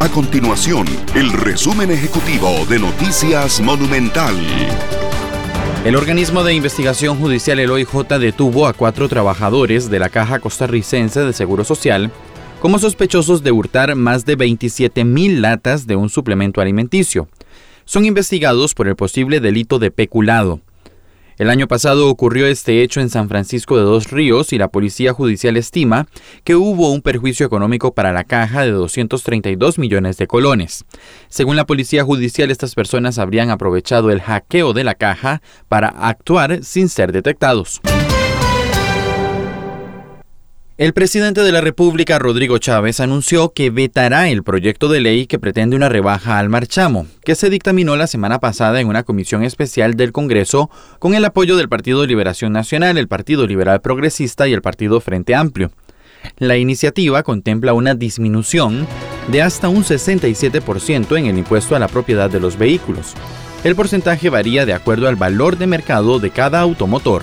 A continuación, el resumen ejecutivo de Noticias Monumental. El organismo de investigación judicial el OIJ detuvo a cuatro trabajadores de la Caja Costarricense de Seguro Social como sospechosos de hurtar más de 27 mil latas de un suplemento alimenticio. Son investigados por el posible delito de peculado. El año pasado ocurrió este hecho en San Francisco de Dos Ríos y la Policía Judicial estima que hubo un perjuicio económico para la caja de 232 millones de colones. Según la Policía Judicial, estas personas habrían aprovechado el hackeo de la caja para actuar sin ser detectados. El presidente de la República, Rodrigo Chávez, anunció que vetará el proyecto de ley que pretende una rebaja al marchamo, que se dictaminó la semana pasada en una comisión especial del Congreso con el apoyo del Partido Liberación Nacional, el Partido Liberal Progresista y el Partido Frente Amplio. La iniciativa contempla una disminución de hasta un 67% en el impuesto a la propiedad de los vehículos. El porcentaje varía de acuerdo al valor de mercado de cada automotor.